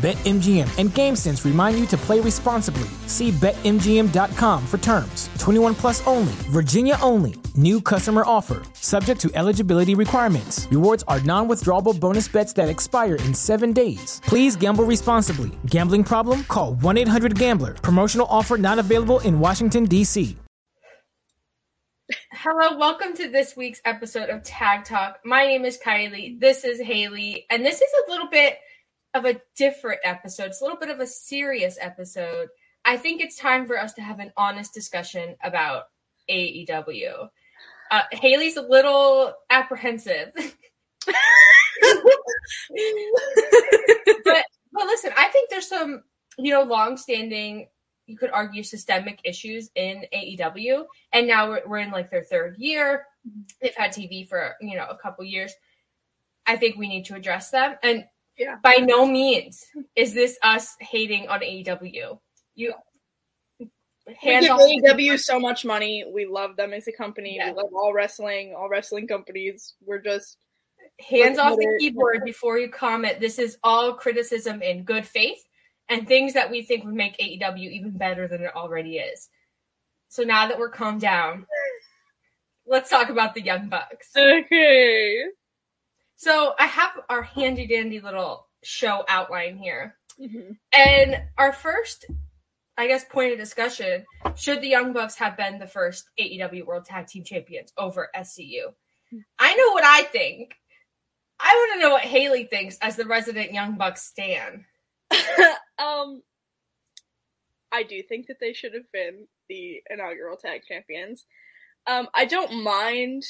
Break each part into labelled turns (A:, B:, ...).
A: BetMGM and GameSense remind you to play responsibly. See BetMGM.com for terms. 21 plus only, Virginia only. New customer offer, subject to eligibility requirements. Rewards are non withdrawable bonus bets that expire in seven days. Please gamble responsibly. Gambling problem? Call 1 800 Gambler. Promotional offer not available in Washington, D.C.
B: Hello, welcome to this week's episode of Tag Talk. My name is Kiley. This is Haley, and this is a little bit of a different episode. It's a little bit of a serious episode. I think it's time for us to have an honest discussion about AEW. Uh, Haley's a little apprehensive. but, but listen, I think there's some, you know, long-standing, you could argue, systemic issues in AEW, and now we're, we're in like their third year. They've had TV for you know a couple years. I think we need to address them, and
C: Yeah.
B: by no means is this us hating on AEW. You
C: We
B: hands
C: give
B: off
C: AEW so much money. We love them as a company.
B: Yeah.
C: We love all wrestling, all wrestling companies. We're just
B: hands off the keyboard before you comment. This is all criticism in good faith and things that we think would make AEW even better than it already is. So now that we're calmed down, let's talk about the Young Bucks.
C: okay.
B: So I have our handy dandy little show outline here.
C: Mhm.
B: And our first, I guess, point of discussion should the Young Bucks have been the first AEW World Tag Team Champions over SCU? I know what I think. I want to know what Haley thinks as the resident Young Bucks stan.
C: um, I do think that they should have been the inaugural tag champions. Um, I don't mind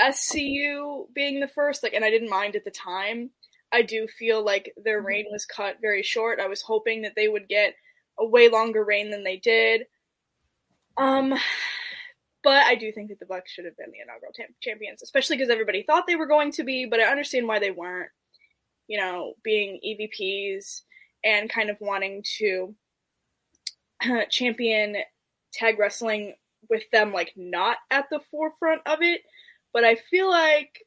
C: SCU being the first, like, and I didn't mind at the time. I do feel like their reign was cut very short. I was hoping that they would get a way longer reign than they did. Um, but I do think that the Bucks should have been the inaugural tam- champions, especially because everybody thought they were going to be. But I understand why they weren't. You know, being EVPs and kind of wanting to champion tag wrestling with them like not at the forefront of it. But I feel like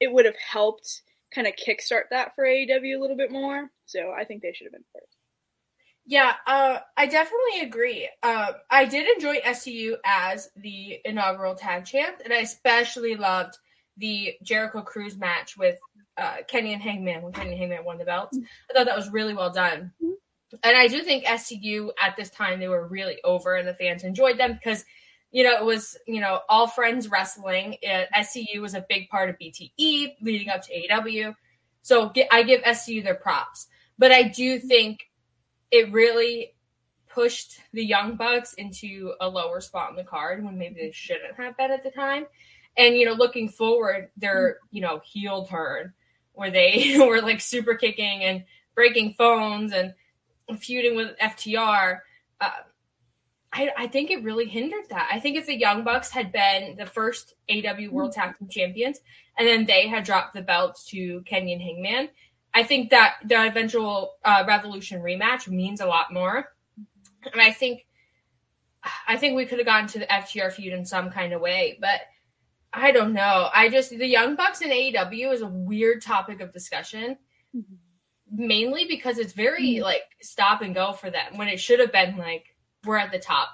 C: it would have helped kind of kickstart that for AEW a little bit more. So I think they should have been first.
B: Yeah, uh, I definitely agree. Uh, I did enjoy SCU as the inaugural tag champ, and I especially loved the Jericho Cruise match with uh, Kenny and Hangman when Kenny and Hangman won the belts. I thought that was really well done. And I do think SCU at this time they were really over, and the fans enjoyed them because you know it was you know all friends wrestling. It, SCU was a big part of BTE leading up to AEW, so gi- I give SCU their props. But I do think it really pushed the Young Bucks into a lower spot in the card when maybe they shouldn't have been at the time. And you know, looking forward, their you know heel turn where they were like super kicking and breaking phones and feuding with FTR. Uh, I, I think it really hindered that. I think if the Young Bucks had been the first AEW World mm-hmm. Tag Team Champions and then they had dropped the belts to Kenny and Hangman, I think that the eventual uh, Revolution rematch means a lot more. Mm-hmm. And I think I think we could have gotten to the FTR feud in some kind of way, but I don't know. I just the Young Bucks in AEW is a weird topic of discussion. Mm-hmm. Mainly because it's very like stop and go for them when it should have been like we're at the top.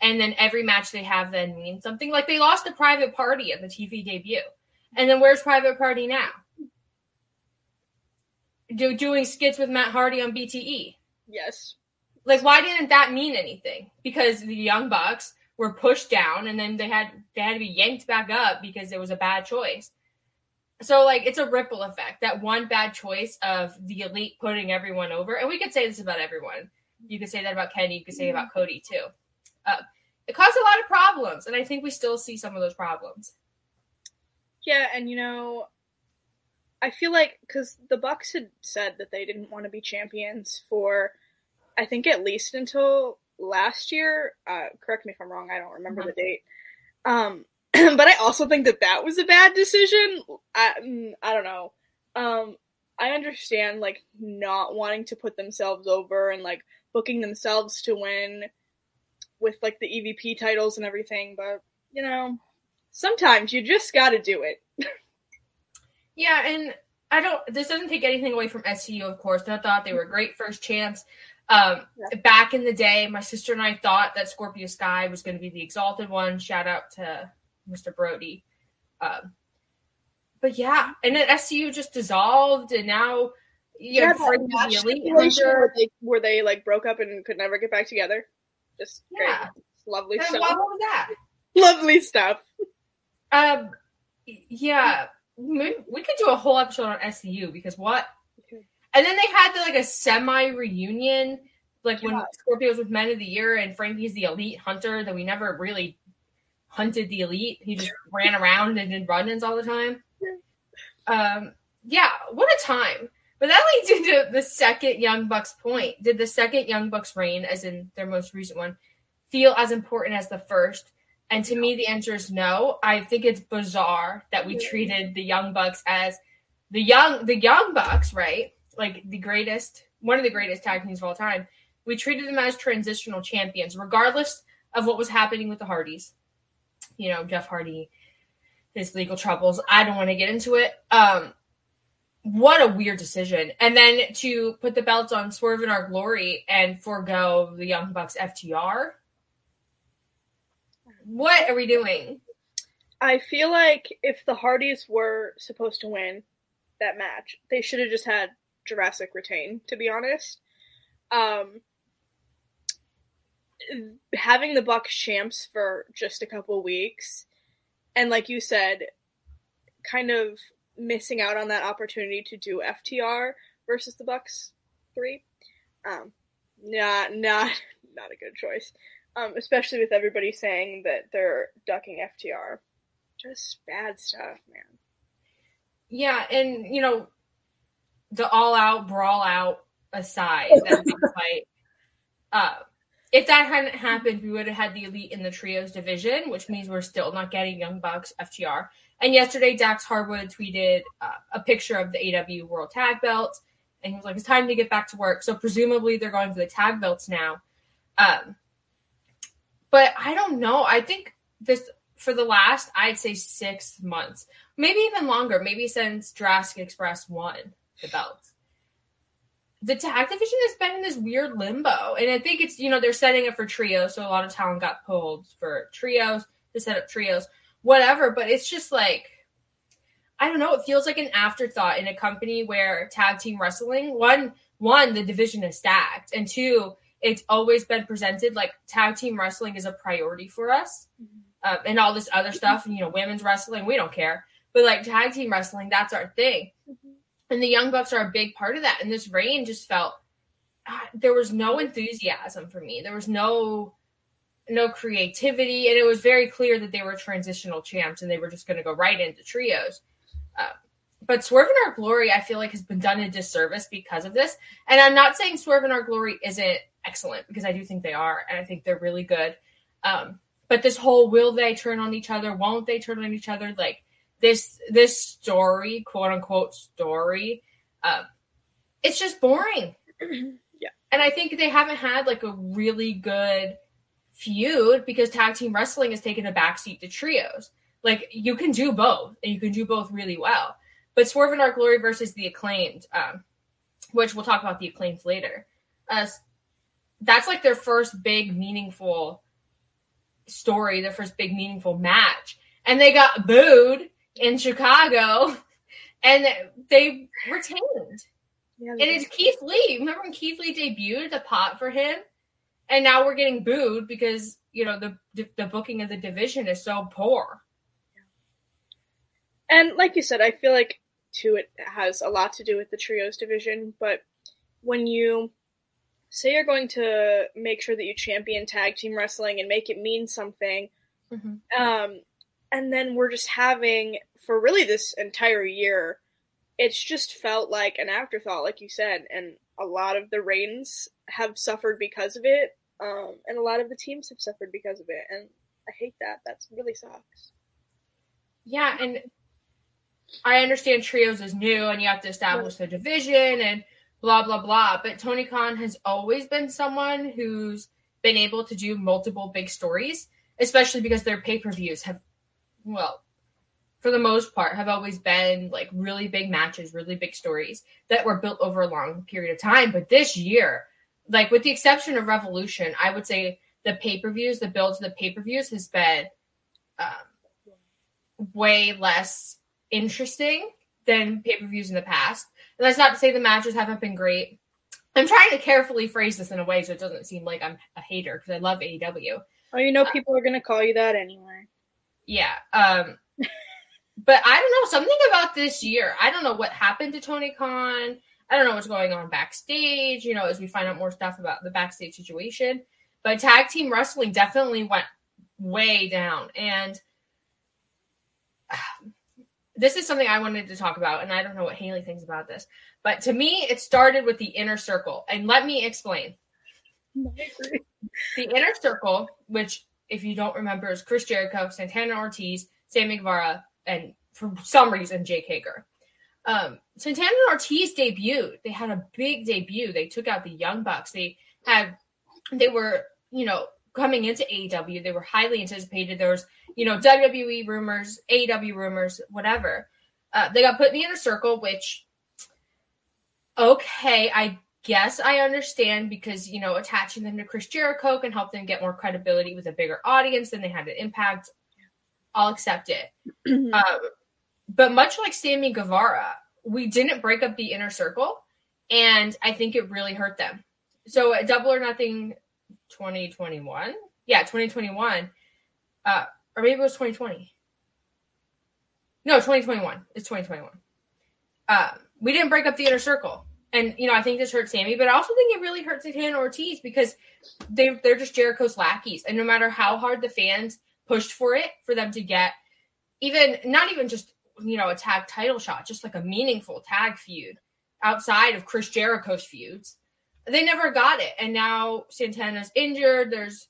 B: And then every match they have then means something. Like they lost a private party at the TV debut. And then where's private party now? Do, doing skits with Matt Hardy on BTE.
C: Yes.
B: Like, why didn't that mean anything? Because the Young Bucks were pushed down, and then they had they had to be yanked back up because it was a bad choice. So, like, it's a ripple effect. That one bad choice of the elite putting everyone over, and we could say this about everyone. You could say that about Kenny. You could say about Cody too. Uh, it of problems, and I think we still see some of those problems.
C: Yeah, and you know, I feel like because the Bucks had said that they didn't want to be champions for, I think at least until last year. Uh, correct me if I'm wrong. I don't remember mm-hmm. the date. Um, but I also think that that was a bad decision. I, mm, I don't know. Um, I understand like not wanting to put themselves over and like booking themselves to win with like the EVP titles and everything, but you know, sometimes you just got to do it.
B: yeah, and I don't. This doesn't take anything away from SCU, of course. I thought they were a great first chance. Um, yeah. Back in the day, my sister and I thought that Scorpio Sky was going to be the exalted one. Shout out to Mr. Brodie. Um, but yeah, and then SCU just dissolved, and now
C: yeah, the elite where they, where they like broke up and could never get back together. Just yeah. great, lovely and stuff. What was that? Lovely stuff.
B: Um, yeah, we, we could do a whole episode on SCU because what? And then they had the, like a semi reunion, like when yeah. Scorpio's with Men of the Year and Frankie's the elite hunter that we never really hunted the elite. He just ran around and did run-ins all the time. Um, yeah, what a time. But that leads into the second Young Bucks point. Did the second Young Bucks reign, as in their most recent one, feel as important as the first? And to me, the answer is no. I think it's bizarre that we treated the Young Bucks as the young the Young Bucks, right? Like the greatest, one of the greatest tag teams of all time. We treated them as transitional champions, regardless of what was happening with the Hardys. You know, Jeff Hardy, his legal troubles. I don't want to get into it. Um, what a weird decision. And then to put the belts on Swerve in Our Glory and forego the Young Bucks FTR. What are we doing?
C: I feel like if the Hardys were supposed to win that match, they should have just had Jurassic retain, to be honest. Um, having the Bucks champs for just a couple weeks, and like you said, kind of missing out on that opportunity to do FTR versus the Bucks three. Um, not not not a good choice. Um, especially with everybody saying that they're ducking FTR. Just bad stuff, man.
B: Yeah, and you know, the all out brawl out aside, that fight. Uh, if that hadn't happened, we would have had the elite in the trios division, which means we're still not getting Young Bucks FTR. And yesterday, Dax Harwood tweeted uh, a picture of the AEW World Tag Belt, and he was like, "It's time to get back to work." So presumably, they're going for the tag belts now. Um, but I don't know. I think this for the last, I'd say six months, maybe even longer, maybe since Jurassic Express won the belt. The tag division has been in this weird limbo, and I think it's you know they're setting it for trios, so a lot of talent got pulled for trios to set up trios whatever. But it's just like, I don't know. It feels like an afterthought in a company where tag team wrestling, one, one, the division is stacked, and two, it's always been presented like tag team wrestling is a priority for us, mm-hmm. um, and all this other stuff. And, you know, women's wrestling, we don't care, but like tag team wrestling, that's our thing. Mm-hmm. And the Young Bucks are a big part of that. And this reign just felt uh, there was no enthusiasm for me. There was no no creativity, and it was very clear that they were transitional champs and they were just going to go right into trios. Uh, but Swerve in Our Glory, I feel like, has been done a disservice because of this. And I'm not saying Swerve in Our Glory isn't excellent because I do think they are, and I think they're really good. Um, but this whole will they turn on each other? Won't they turn on each other? Like this this story, quote unquote story, um, it's just boring.
C: yeah.
B: And I think they haven't had like a really good feud because tag team wrestling has taken a backseat to trios. Like you can do both, and you can do both really well. But Swerve in Our Glory versus the Acclaimed, um, which we'll talk about the Acclaimed later. Uh, that's like their first big meaningful story, their first big meaningful match, and they got booed in Chicago, and they retained. Yeah, and it's Keith Lee. Remember when Keith Lee debuted the pot for him? And now we're getting booed because you know the the booking of the division is so poor.
C: And like you said, I feel like too it has a lot to do with the trios division. But when you say you're going to make sure that you champion tag team wrestling and make it mean something, Mm-hmm. Um, and then we're just having for really this entire year, it's just felt like an afterthought, like you said, and a lot of the reigns have suffered because of it, um, and a lot of the teams have suffered because of it, and I hate that. That's really sucks.
B: Yeah, and I understand trios is new, and you have to establish the division and blah blah blah. But Tony Khan has always been someone who's been able to do multiple big stories, especially because their pay per views have, well, for the most part, have always been like really big matches, really big stories that were built over a long period of time. But this year, like with the exception of Revolution, I would say the pay per views, the build to the pay per views has been um, way less interesting than pay per views in the past. And that's not to say the matches haven't been great. I'm trying to carefully phrase this in a way so it doesn't seem like I'm a hater because I love AEW.
C: Oh, you know, uh, people are going to call you that anyway.
B: Yeah. Um, but I don't know something about this year. I don't know what happened to Tony Khan. I don't know what's going on backstage. You know, as we find out more stuff about the backstage situation. But tag team wrestling definitely went way down, and this is something I wanted to talk about, and I don't know what Haley thinks about this, but to me, it started with the inner circle, and let me explain. the inner circle, which, if you don't remember, is Chris Jericho, Santana Ortiz, Sammy Guevara, and for some reason, Jake Hager. Um, Santana and Ortiz debuted. They had a big debut. They took out the Young Bucks. They had, they were, you know, coming into AEW. They were highly anticipated. There was you know, WWE rumors, AEW rumors, whatever. Uh, they got put in the inner circle, which, okay, I guess I understand because, you know, attaching them to Chris Jericho can help them get more credibility with a bigger audience than they had an impact. I'll accept it. um, but much like Sammy Guevara, we didn't break up the inner circle, and I think it really hurt them. So, Double or Nothing 2021, yeah, 2021, uh, or maybe it was 2020. No, 2021. It's 2021. Uh, we didn't break up the inner circle. And, you know, I think this hurt Sammy, but I also think it really hurts Santana Ortiz because they're, they're just Jericho's lackeys. And no matter how hard the fans pushed for it, for them to get even, not even just, you know, a tag title shot, just like a meaningful tag feud outside of Chris Jericho's feuds, they never got it. And now Santana's injured. There's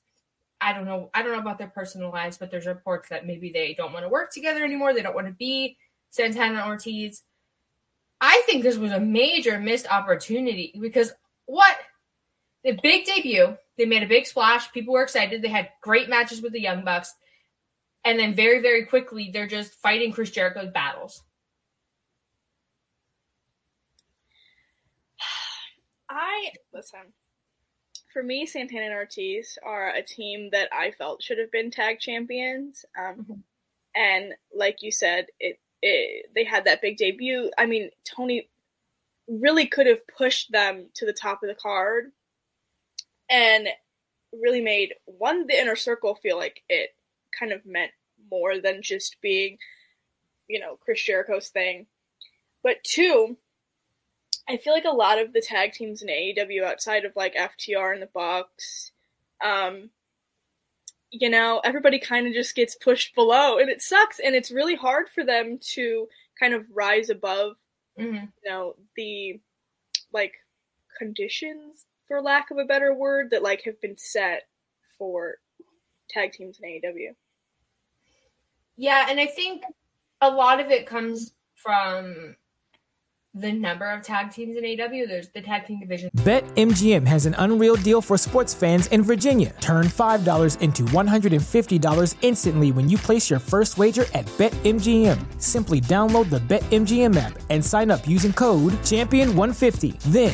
B: I don't know. I don't know about their personal lives, but there's reports that maybe they don't want to work together anymore. They don't want to be Santana Ortiz. I think this was a major missed opportunity because what the big debut, they made a big splash. People were excited. They had great matches with the Young Bucks, and then very, very quickly they're just fighting Chris Jericho's battles.
C: I listen for me, Santana and Ortiz are a team that I felt should have been tag champions. Um, mm-hmm. And like you said, it, it they had that big debut. I mean, Tony really could have pushed them to the top of the card and really made one the inner circle feel like it kind of meant more than just being, you know, Chris Jericho's thing. But two, I feel like a lot of the tag teams in AEW outside of like FTR and the Bucks, um, you know, everybody kind of just gets pushed below, and it sucks. And it's really hard for them to kind of rise above, mm-hmm. you know, the like conditions, for lack of a better word, that like have been set for tag teams in AEW.
B: Yeah, and I think a lot of it comes from the number of tag teams in AEW. There's the tag team division.
A: BetMGM has an unreal deal for sports fans in Virginia. Turn $5 into $150 instantly when you place your first wager at BetMGM. Simply download the BetMGM app and sign up using code Champion150. Then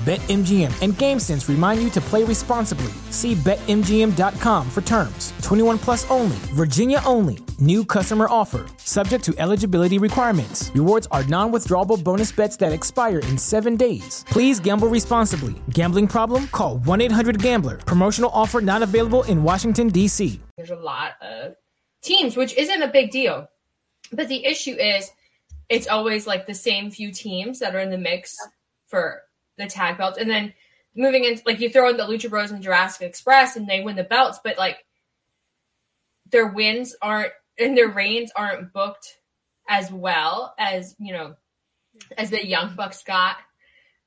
A: BetMGM and GameSense remind you to play responsibly. See BetMGM.com for terms. 21 plus only, Virginia only. New customer offer, subject to eligibility requirements. Rewards are non withdrawable bonus bets that expire in seven days. Please gamble responsibly. Gambling problem? Call 1 800 Gambler. Promotional offer not available in Washington, D.C.
B: There's a lot of teams, which isn't a big deal. But the issue is, it's always like the same few teams that are in the mix for the tag belts. And then moving into like you throw in the Lucha Bros and Jurassic Express and they win the belts, but like their wins aren't and their reigns aren't booked as well as, you know, as the Young Bucks got,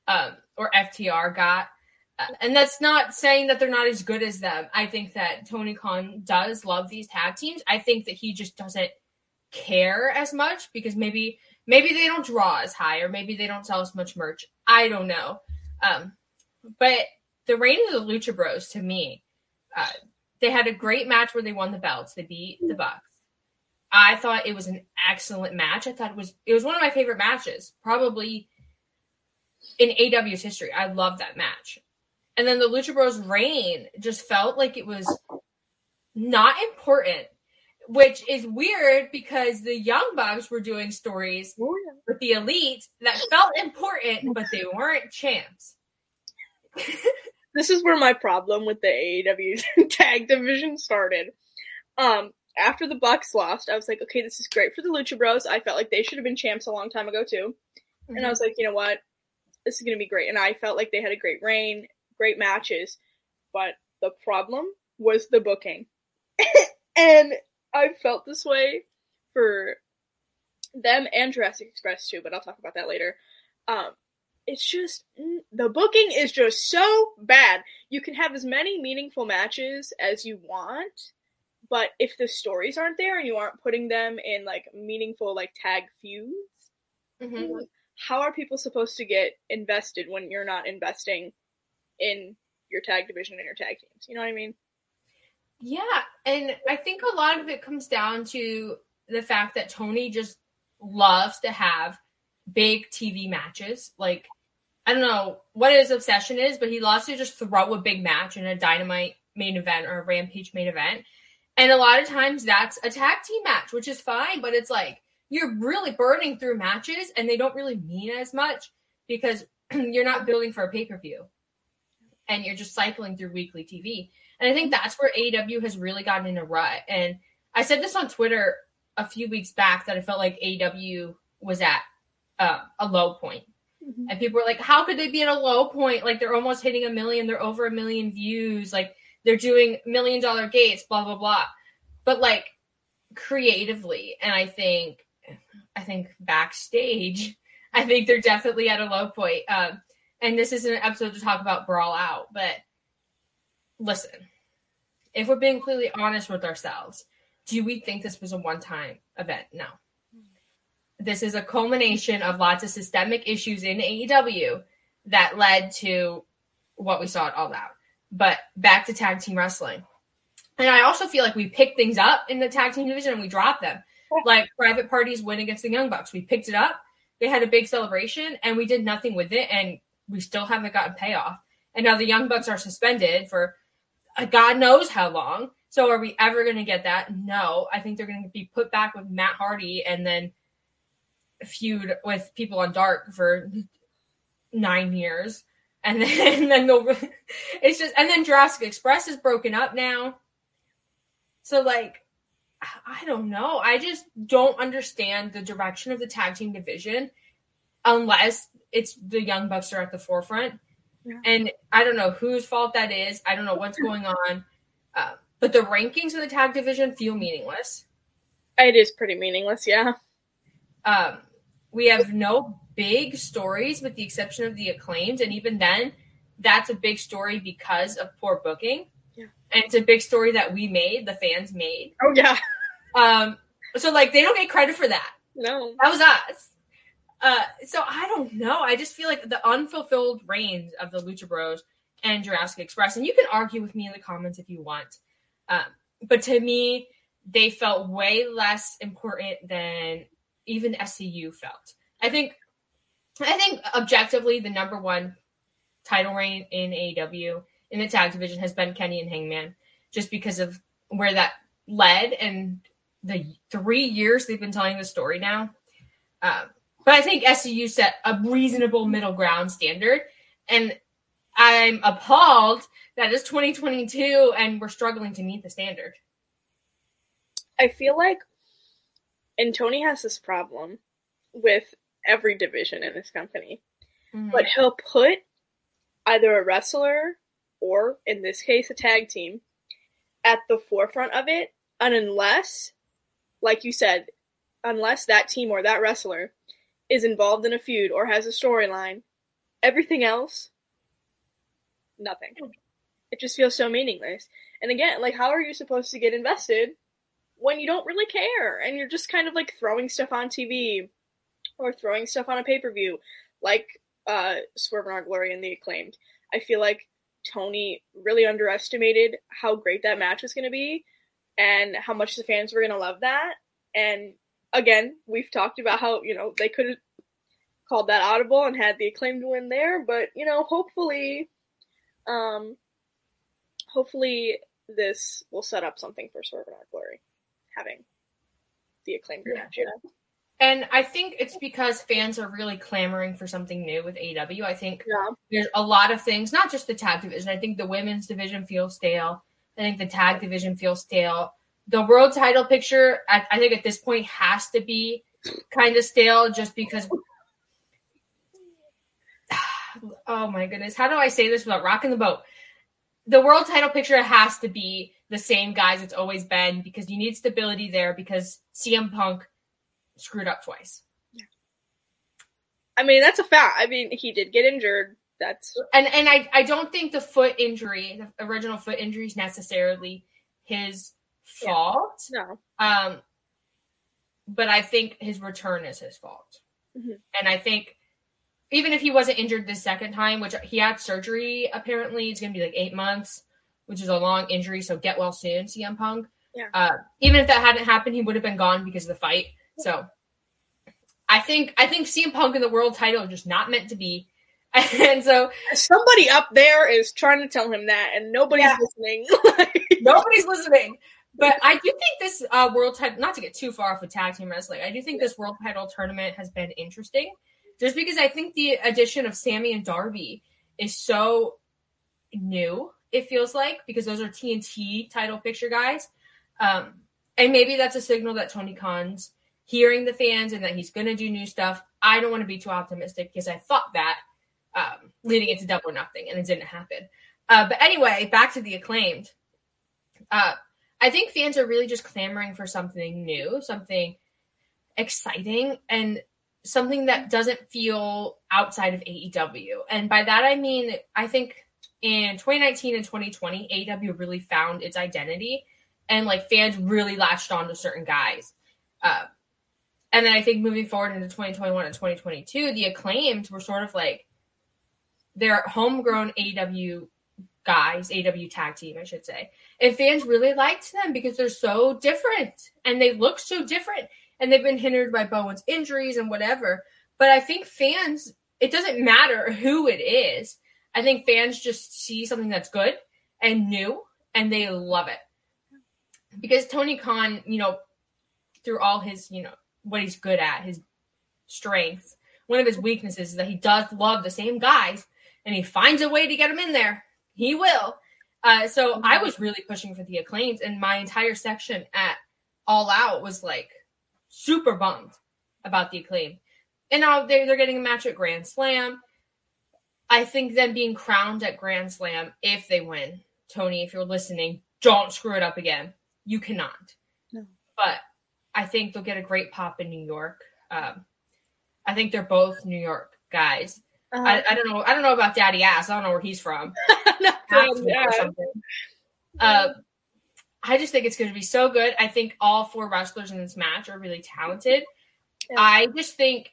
B: um, or FTR got. And that's not saying that they're not as good as them. I think that Tony Khan does love these tag teams. I think that he just doesn't care as much because maybe maybe they don't draw as high or maybe they don't sell as much merch. I don't know. Um, but the reign of the Lucha Bros to me, uh, they had a great match where they won the belts. They beat the Bucks. I thought it was an excellent match. I thought it was it was one of my favorite matches, probably in AEW's history. I love that match. And then the Lucha Bros reign just felt like it was not important, which is weird because the Young Bucks were doing stories
C: Oh,
B: with the elite that felt important, but they weren't champs.
C: this is where my problem with the AEW tag division started. Um, after the Bucks lost, I was like, okay, this is great for the Lucha Bros. I felt like they should have been champs a long time ago too. And I was like, you know what? This is gonna be great. And I felt like they had a great reign, great matches. But the problem was the booking. and I felt this way for them and Jurassic Express too, but I'll talk about that later. Um, it's just the booking is just so bad. You can have as many meaningful matches as you want, but if the stories aren't there and you aren't putting them in like meaningful like tag feuds,
B: Mhm.
C: how are people supposed to get invested when you're not investing in your tag division and your tag teams? You know what I mean?
B: Yeah, and I think a lot of it comes down to the fact that Tony just loves to have big TV matches. Like, I don't know what his obsession is, but he loves to just throw a big match in a dynamite main event or a rampage main event. And a lot of times that's a tag team match, which is fine, but it's like you're really burning through matches and they don't really mean as much because you're not building for a pay per view and you're just cycling through weekly TV. And I think that's where AEW has really gotten in a rut. And I said this on Twitter a few weeks back that I felt like AEW was at uh, a low point. And people were like, how could they be at a low point? Like they're almost hitting a million, they're over a million views, like they're doing million dollar gates, blah, blah, blah. But like creatively, and I think I think backstage, I think they're definitely at a low point. Um, and this isn't an episode to talk about Brawl Out, but listen, if we're being completely honest with ourselves, do we think this was a one time event? No. This is a culmination of lots of systemic issues in AEW that led to what we saw at All Out. But back to tag team wrestling. And I also feel like we picked things up in the tag team division and we dropped them. Like private parties win against the Young Bucks. We picked it up. They had a big celebration and we did nothing with it and we still haven't gotten payoff. And now the Young Bucks are suspended for Uh, God knows how long. So are we ever going to get that? No. I think they're going to be put back with Matt Hardy and then feud with people on Dark for nine years. And then, and then they'll, it's just, and then Jurassic Express is broken up now. So like, I don't know. I just don't understand the direction of the tag team division unless it's the Young Bucks are at the forefront.
C: Yeah.
B: And I don't know whose fault that is. I don't know what's going on. Uh, but the rankings of the tag division feel meaningless.
C: It is pretty meaningless, yeah.
B: Um, we have no big stories with the exception of the acclaimed. And even then, that's a big story because of poor booking.
C: Yeah.
B: And it's a big story that we made, the fans made.
C: Oh yeah.
B: Um, so like they don't get credit for that.
C: No.
B: That was us. Uh, so I don't know. I just feel like the unfulfilled reigns of the Lucha Bros and Jurassic Express, and you can argue with me in the comments if you want. Um, but to me, they felt way less important than even SCU felt. I think, I think objectively, the number one title reign in AEW in the tag division has been Kenny and Hangman, just because of where that led and the three years they've been telling the story now. Um, but I think SCU set a reasonable middle ground standard, and I'm appalled that it's 2022 and we're struggling to meet the standard.
C: I feel like, and Tony has this problem with every division in this company, mm-hmm. but he'll put either a wrestler or, in this case, a tag team at the forefront of it, and unless, like you said, unless that team or that wrestler is involved in a feud or has a storyline, everything else, nothing. It just feels so meaningless. And again, like, how are you supposed to get invested when you don't really care and you're just kind of like throwing stuff on TV or throwing stuff on a pay per view, like uh, Swerve in Our Glory and the Acclaimed? I feel like Tony really underestimated how great that match was going to be and how much the fans were going to love that. And again, we've talked about how, you know, they could have called that audible and had the acclaimed win there, but, you know, hopefully, um, hopefully this will set up something for Swerve in Our Glory, having the acclaimed yeah. match, you know?
B: And I think it's because fans are really clamoring for something new with AEW. I think yeah. there's a lot of things, not just the tag division. I think the women's division feels stale. I think the tag division feels stale the world title picture, I, I think at this point has to be kind of stale just because. Oh my goodness. How do I say this without rocking the boat? The world title picture has to be the same guys it's always been because you need stability there because CM Punk screwed up twice.
C: I mean, that's a fact. I mean, he did get injured. That's
B: and and I I don't think the foot injury, the original foot injury, is necessarily his fault.
C: Yeah. No.
B: Um, but I think his return is his fault. Mm-hmm. And I think even if he wasn't injured the second time, which he had surgery, apparently it's going to be like eight months, which is a long injury. So get well soon, CM Punk.
C: Yeah. Uh,
B: even if that hadn't happened, he would have been gone because of the fight. Yeah. So I think I think CM Punk and the world title are just not meant to be. And so
C: somebody up there is trying to tell him that, and nobody's yeah. listening.
B: nobody's listening. But I do think this uh, world title, not to get too far off with tag team wrestling, I do think this world title tournament has been interesting, just because I think the addition of Sammy and Darby is so new. It feels like because those are TNT title picture guys, um, and maybe that's a signal that Tony Khan's hearing the fans and that he's going to do new stuff. I don't want to be too optimistic because I thought that um, leading into Double or Nothing, and it didn't happen. Uh, but anyway, back to the acclaimed. Uh, I think fans are really just clamoring for something new, something exciting, and something that doesn't feel outside of AEW. And by that, I mean, I think in 2019 and 2020, AEW really found its identity and like fans really latched on to certain guys. Uh, and then I think moving forward into 2021 and 2022, the acclaimed were sort of like their homegrown AEW guys, AEW tag team, I should say. And fans really liked them because they're so different and they look so different. And they've been hindered by Bowens' injuries and whatever. But I think fans, it doesn't matter who it is. I think fans just see something that's good and new and they love it. Because Tony Khan, you know, through all his, you know, what he's good at, his strengths, one of his weaknesses is that he does love the same guys and he finds a way to get them in there. He will. Uh, so I was really pushing for the acclaims, and my entire section at All Out was like super bummed about the acclaim. And now they're, they're getting a match at Grand Slam. I think them being crowned at Grand Slam, if they win, Tony, if you're listening, don't screw it up again. You cannot.
C: No.
B: But I think they'll get a great pop in New York. Um, I think they're both New York guys. Uh-huh. I, I, don't know. I don't know about Daddy Ass. I don't know where he's from. uh, I just think it's going to be so good. I think all four wrestlers in this match are really talented. Yeah. I just think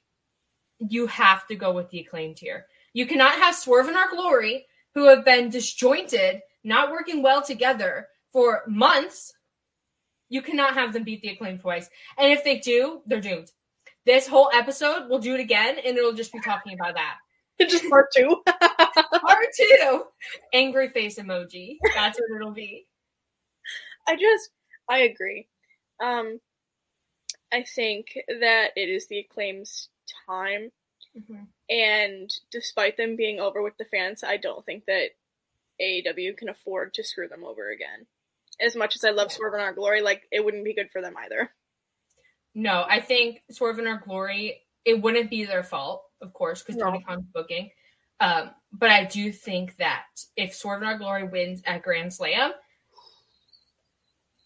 B: you have to go with the acclaimed here. You cannot have Swerve in Our Glory, who have been disjointed, not working well together for months. You cannot have them beat the acclaimed twice. And if they do, they're doomed. This whole episode, we'll do it again, and it'll just be talking about that.
C: It just part two.
B: Part two, angry face emoji. That's what it'll be.
C: I just, I agree. Um, I think that it is the acclaim's time,
B: Mhm.
C: and despite them being over with the fans, I don't think that AEW can afford to screw them over again. As much as I love Swerve in Our Glory, like it wouldn't be good for them either.
B: No, I think Swerve in Our Glory, it wouldn't be their fault, of course, because
C: No.
B: Tony Khan's booking. Um, but I do think that if Swerve in Our Glory wins at Grand Slam,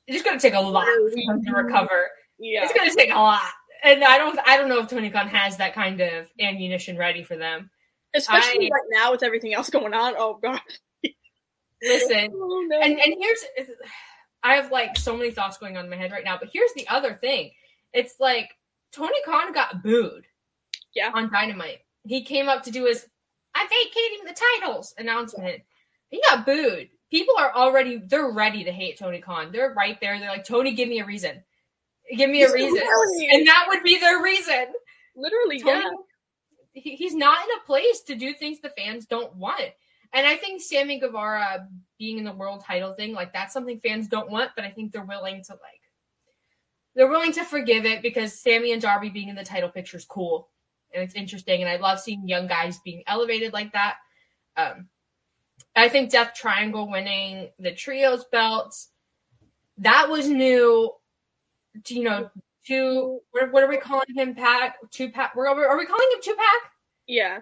B: it's going to take a lot for them to recover.
C: Yeah,
B: It's going to take a lot, and I don't, I don't know if Tony Khan has that kind of ammunition ready for them.
C: especially
B: I-
C: right now with everything else going on. Oh god.
B: Listen,
C: Oh, no.
B: and and here's I have like so many thoughts going on in my head right now, but here's the other thing. It's like Tony Khan got booed.
C: Yeah.
B: On Dynamite. He came up to do his I'm vacating the titles announcement. He got booed. People are already they're ready to hate Tony Khan. They're right there. They're like, Tony, give me a reason. Give me a reason. And that would be their reason.
C: Literally,
B: Tony,
C: yeah.
B: he, he's not in a place to do things the fans don't want. And I think Sammy Guevara being in the world title thing, like that's something fans don't want, but I think they're willing to like they're willing to forgive it because Sammy and Darby being in the title picture is cool and it's interesting. And I love seeing young guys being elevated like that. Um, I think Death Triangle winning the trios belts that was new. To, you know, two. What, what are we calling him? Pack two pack. We're are we calling him two pack?
C: Yeah.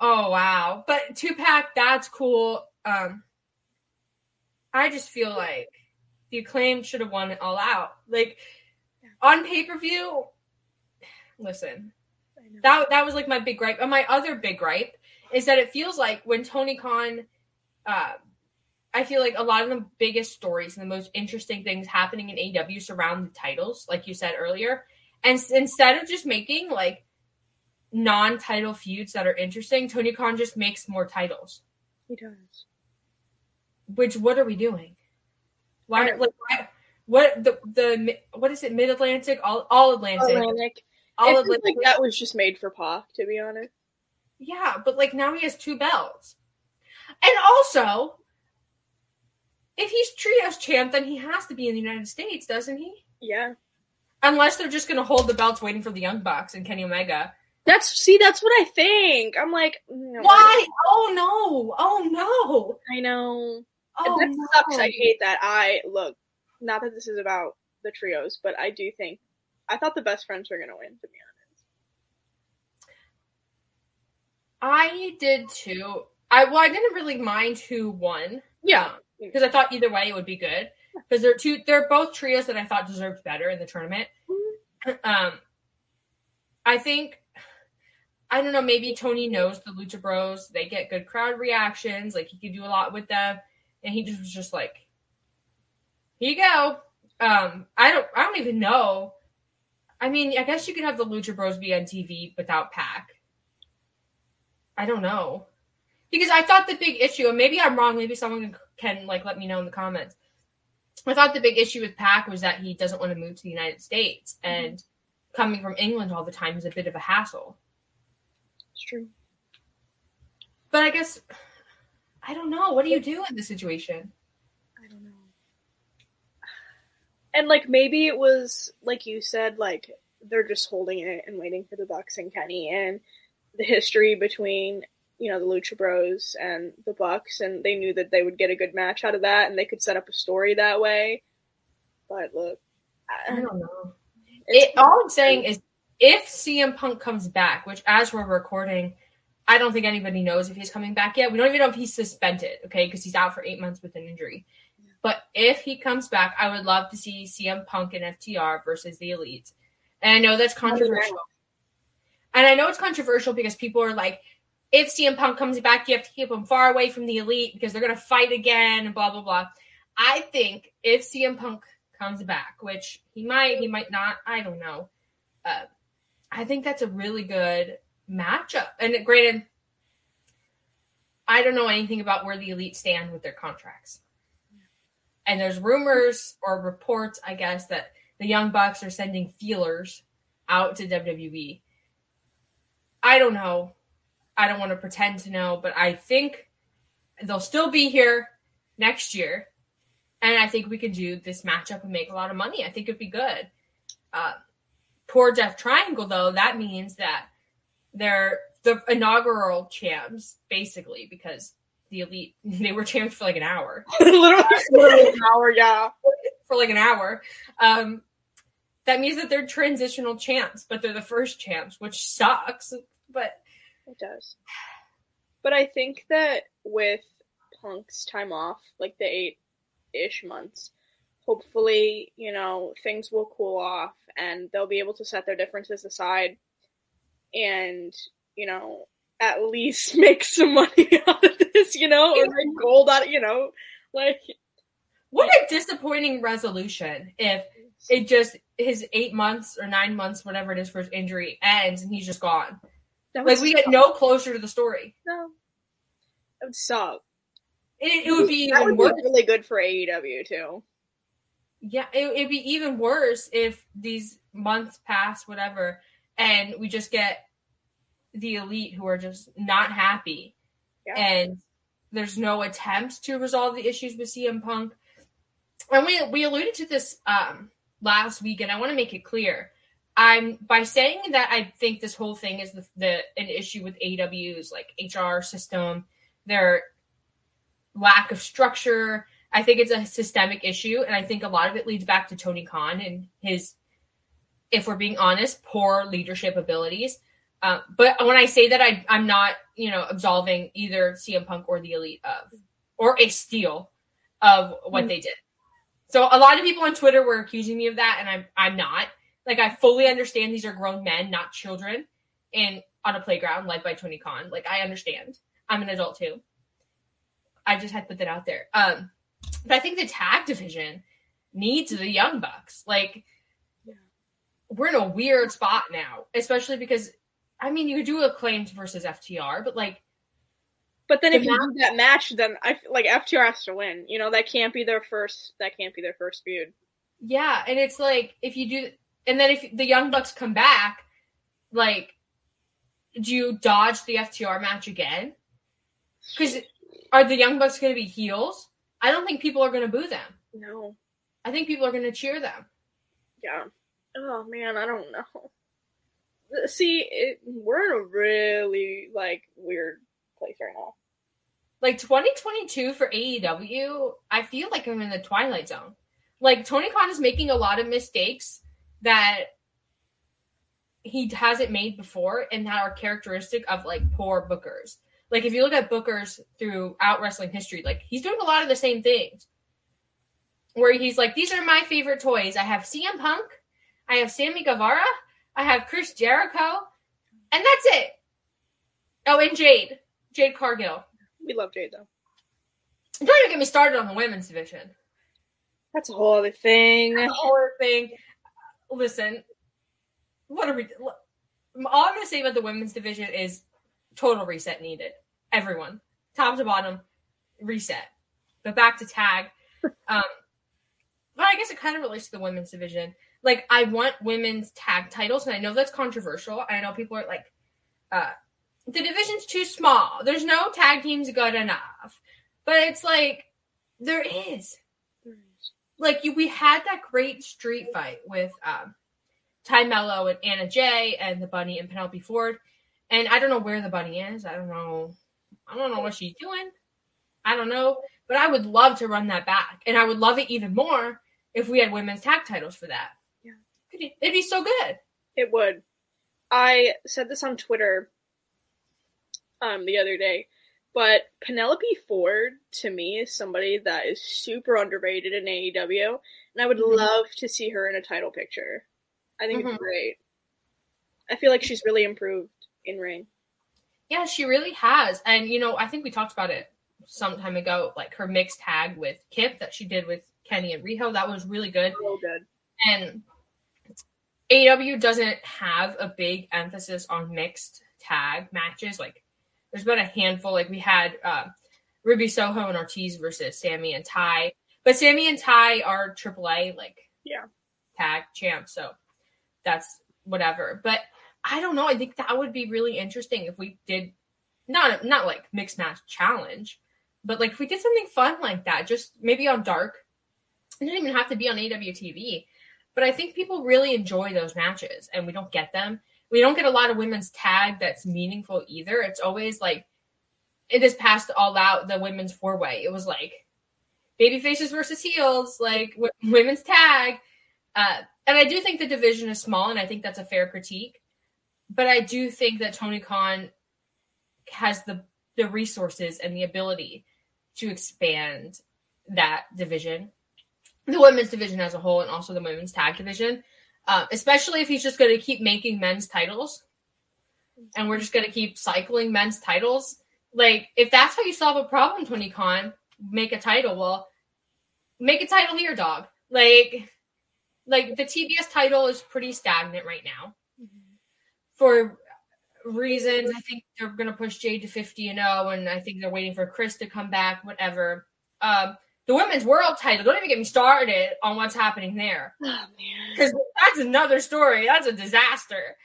B: Oh wow! But two pack, that's cool. Um, I just feel like the acclaim should have won it all out. Like on pay per view. Listen. That that was like my big gripe. And my other big gripe is that it feels like when Tony Khan, uh, I feel like a lot of the biggest stories and the most interesting things happening in AEW surround the titles, like you said earlier. And instead of just making like non-title feuds that are interesting, Tony Khan just makes more titles.
C: He does.
B: Which what are we doing? Why? Like, why what the the what is it? Mid Atlantic, all all Atlantic,
C: Atlantic.
B: All
C: feels
B: Atlantic.
C: like that was just made for Pac, to be honest.
B: Yeah, but like now he has two belts. And also, if he's trios champ, then he has to be in the United States, doesn't he?
C: Yeah.
B: Unless they're just gonna hold the belts waiting for the Young Bucks and Kenny Omega.
C: That's see, that's what I think. I'm like, mm,
B: Why? Oh no! Oh no!
C: I know.
B: Oh
C: that
B: no!
C: sucks. I hate that. I look. Not that this is about the trios, but I do think I thought the best friends were gonna win. To be honest.
B: I did too. I well, I didn't really mind who won.
C: Yeah.
B: because I thought either way it would be good. Because they're two, they're both trios that I thought deserved better in the tournament. Um, I think, I don't know, maybe Tony knows the Lucha Bros. They get good crowd reactions. Like he could do a lot with them, and he just was just like, "Here you go." Um, I don't, I don't even know. I mean, I guess you could have the Lucha Bros be on TV without Pac. I don't know because I thought the big issue, and maybe I'm wrong. Maybe someone can like let me know in the comments. I thought the big issue with Pac was that he doesn't want to move to the United States, mm-hmm. and coming from England all the time is a bit of a hassle.
C: It's true.
B: But I guess I don't know. What do you do in this situation?
C: I don't know. And like maybe it was like you said, like they're just holding it and waiting for the Bucks and Kenny and the history between you know the Lucha Bros and the Bucks, and they knew that they would get a good match out of that, and they could set up a story that way. But look,
B: I
C: I,
B: don't know. It, all I'm saying is, if CM Punk comes back, which as we're recording, I don't think anybody knows if he's coming back yet. We don't even know if he's suspended, okay, because he's out for eight months with an injury. But if he comes back, I would love to see CM Punk and FTR versus the Elite. And I know that's controversial. And I know it's controversial because people are like, if CM Punk comes back, you have to keep him far away from the Elite because they're going to fight again and blah, blah, blah. I think if CM Punk comes back, which he might, he might not, I don't know. Uh, I think that's a really good matchup. And granted, I don't know anything about where the Elite stand with their contracts. And there's rumors or reports, I guess, that the Young Bucks are sending feelers out to WWE. I don't know. I don't want to pretend to know, but I think they'll still be here next year. And I think we could do this matchup and make a lot of money. I think it'd be good. Uh, poor Death Triangle, though, that means that they're the inaugural champs, basically, because the elite they were champs for like an hour.
C: literally, literally an hour, yeah.
B: For like an hour. Um, that means that they're transitional champs, but they're the first champs, which sucks. But
C: it does. But I think that with Punk's time off, like the eight ish months, hopefully, you know, things will cool off and they'll be able to set their differences aside and, you know, at least make some money out of this, you know, or make gold out, you know, like.
B: What a disappointing resolution if it just his eight months or nine months, whatever it is for his injury, ends and he's just gone. Like we get no closer to the story.
C: No, it would suck.
B: It, it would be
C: that
B: even
C: would be really good for AEW too.
B: Yeah, it, it'd be even worse if these months pass, whatever, and we just get the elite who are just not happy,
C: Yeah.
B: and there's no attempt to resolve the issues with CM Punk. And we we alluded to this um, last week, and I want to make it clear. I'm by saying that I think this whole thing is the, the an issue with AEW's like HR system, their lack of structure. I think it's a systemic issue, and I think a lot of it leads back to Tony Khan and his, if we're being honest, poor leadership abilities. Uh, but when I say that, I, I'm not, you know, absolving either CM Punk or the Elite of, or Ace Steel of what
C: Mm.
B: they did. So a lot of people on Twitter were accusing me of that, and I'm I'm not. Like I fully understand these are grown men, not children, and on a playground led by Tony Khan. Like I understand. I'm an adult too. I just had to put that out there. Um, but I think the tag division needs the Young Bucks. Like
C: Yeah.
B: we're in a weird spot now, especially because I mean you could do acclaimed versus FTR, but like
C: But then
B: The
C: if you do that match, then I like FTR has to win. You know that can't be their first. That can't be their first feud.
B: Yeah, and it's like if you do, and then if the Young Bucks come back, like, do you dodge the FTR match again? Because are the Young Bucks going to be heels? I don't think people are going to boo them.
C: No.
B: I think people are going to cheer them.
C: Yeah. Oh man, I don't know. See, it, we're in a really like weird place right now.
B: Like 2022 for AEW, I feel like I'm in the twilight zone. Like Tony Khan is making a lot of mistakes that he hasn't made before and that are characteristic of like poor bookers. Like if you look at bookers throughout wrestling history, like he's doing a lot of the same things. Where he's like, these are my favorite toys. I have CM Punk, I have Sammy Guevara, I have Chris Jericho, and that's it. Oh, and Jade, Jade Cargill.
C: We love Jade though.
B: Don't even get me started on the women's division.
C: That's a whole other thing.
B: The horror thing. Listen, what are we? All I'm gonna say about the women's division is total reset needed. Everyone, top to bottom, reset. But back to tag. Um, but I guess it kind of relates to the women's division. Like, I want women's tag titles, and I know that's controversial. I know people are like, uh, the division's too small. There's no tag teams good enough. But it's like, there is like you, we had that great street fight with um, Tay Melo and Anna Jay and the Bunny and Penelope Ford, and I don't know where the Bunny is. I don't know. I don't know what she's doing. I don't know, but I would love to run that back, and I would love it even more if we had women's tag titles for that. It'd, be so good.
C: It would. I said this on Twitter um the other day, but Penelope Ford to me is somebody that is super underrated in AEW, and I would
B: Mhm.
C: love to see her in a title picture. I think
B: Mhm.
C: it's great. I feel like she's really improved in ring.
B: Yeah, she really has, and you know, I think we talked about it some time ago, like her mixed tag with Kip that she did with Kenny and Riho. That was really good.
C: So good.
B: and AEW doesn't have a big emphasis on mixed tag matches. Like, there's been a handful. Like, we had uh, Ruby Soho and Ortiz versus Sammy and Tay, but Sammy and Tay are AAA like
C: Yeah.
B: tag champs, so that's whatever. But I don't know. I think that would be really interesting if we did not not like mixed match challenge, But like if we did something fun like that, just maybe on Dark, it doesn't even have to be on AEW TV. But I think people really enjoy those matches, and we don't get them. We don't get a lot of women's tag that's meaningful either. It's always like it is past all out the women's four way. It was like baby faces versus heels, like w- women's tag. Uh, and I do think the division is small, and I think that's a fair critique. But I do think that Tony Khan has the the resources and the ability to expand that division, the women's division as a whole, and also the women's tag division. Uh, especially if he's just going to keep making men's titles, and we're just going to keep cycling men's titles. Like, if that's how you solve a problem, Tony Khan, make a title. Well, make a title here, dog. Like, like the TBS title is pretty stagnant right now mm-hmm. for reasons. I think they're going to push Jade to 50 and 0, and I think they're waiting for Chris to come back, whatever. Um, the women's world title, don't even get me started on what's happening there. Because oh, that's another story. That's a disaster.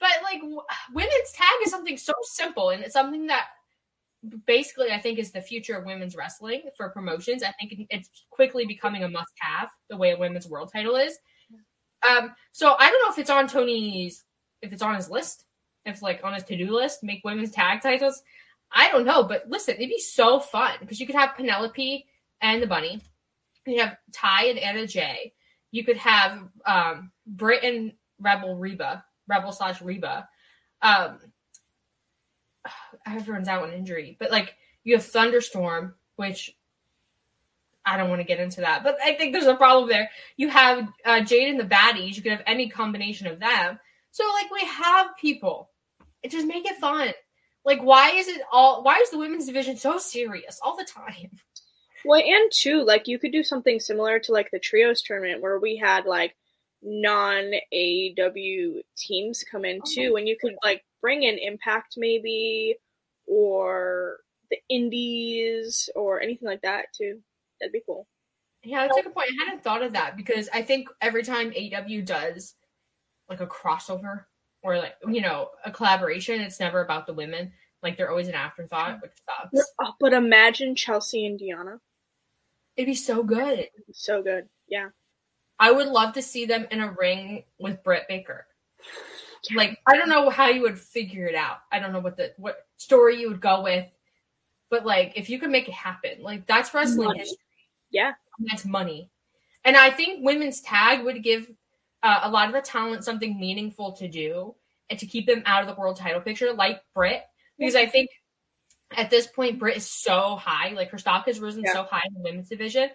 B: But like, w- women's tag is something so simple, and it's something that basically I think is the future of women's wrestling for promotions. I think it's quickly becoming a must-have the way a women's world title is. Um, so I don't know if it's on Tony's if it's on his list, if like on his to-do list, make women's tag titles. I don't know, but listen, it'd be so fun because you could have Penelope and the Bunny. You have Tay and Anna Jay. You could have um, Britt and Rebel Reba, Rebel slash Reba. Um, everyone's out on injury, but like you have Thunderstorm, which I don't want to get into that, but I think there's a problem there. You have uh, Jade and the Baddies. You could have any combination of them. So like we have people. It just make it fun. Like why is it all? Why is the women's division so serious all the time?
C: Well, and too, like you could do something similar to like the trios tournament where we had like non AEW teams come in oh, too, and you could like bring in Impact maybe or the Indies or anything like that too. That'd be cool.
B: Yeah, that's a good point. I hadn't thought of that because I think every time AEW does like a crossover or like you know a collaboration, it's never about the women. Like they're always an afterthought, mm. which sucks.
C: Oh, but imagine Chelsea and Diana.
B: It'd be so good.
C: So good. Yeah.
B: I would love to see them in a ring with Britt Baker. Like I don't know how you would figure it out. I don't know what the what story you would go with, but like if you could make it happen, like that's wrestling money. history.
C: Yeah,
B: that's money. And I think women's tag would give uh, a lot of the talent something meaningful to do and to keep them out of the world title picture, like Britt, because I think at this point Britt is so high, like her stock has risen yeah. so high in the women's division,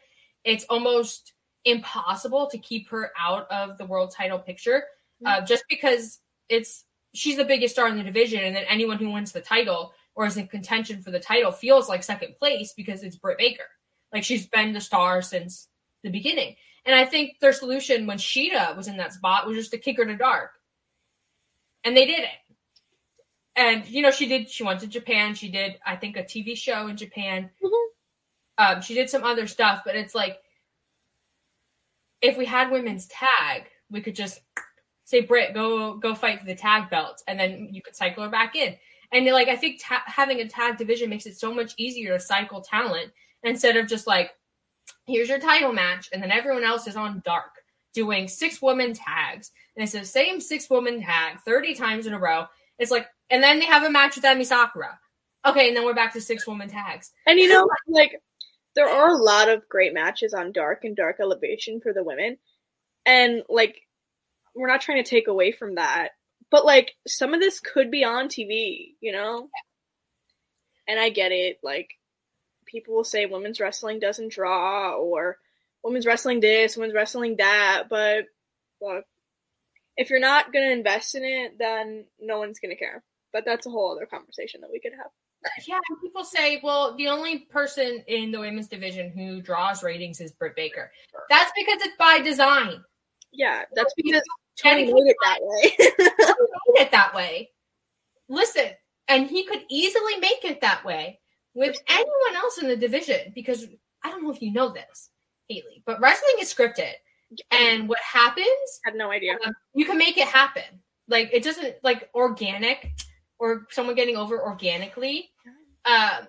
B: it's almost impossible to keep her out of the world title picture, uh, just because it's she's the biggest star in the division, and then anyone who wins the title or is in contention for the title feels like second place because it's Britt Baker. Like she's been the star since the beginning. And I think their solution when Shida was in that spot was just to kick her to dark. And they did it. And you know, she did she went to Japan, she did I think a TV show in Japan. Mm-hmm. Um, she did some other stuff, but it's like if we had women's tag, we could just say Britt, go go fight for the tag belts, and then you could cycle her back in. And like I think ta- having a tag division makes it so much easier to cycle talent instead of just like here's your title match, and then everyone else is on dark doing six woman tags, and it's the same six woman tag thirty times in a row. It's like, and then they have a match with Emi Sakura. Okay, and then we're back to six woman tags.
C: And you know, like there are a lot of great matches on Dark and Dark Elevation for the women, and like we're not trying to take away from that, but like some of this could be on TV, you know? And I get it. Like people will say women's wrestling doesn't draw or women's wrestling this, women's wrestling that, but look, if you're not going to invest in it, then no one's going to care. But that's a whole other conversation that we could have.
B: yeah, people say, well, the only person in the women's division who draws ratings is Britt Baker. That's because it's by design.
C: Yeah, that's because Tony made it that way.
B: made it that way. Listen, and he could easily make it that way with anyone else in the division because I don't know if you know this, Haley, but wrestling is scripted. And what happens?
C: I have no idea.
B: Um, you can make it happen. Like it doesn't like organic or someone getting over organically. Um,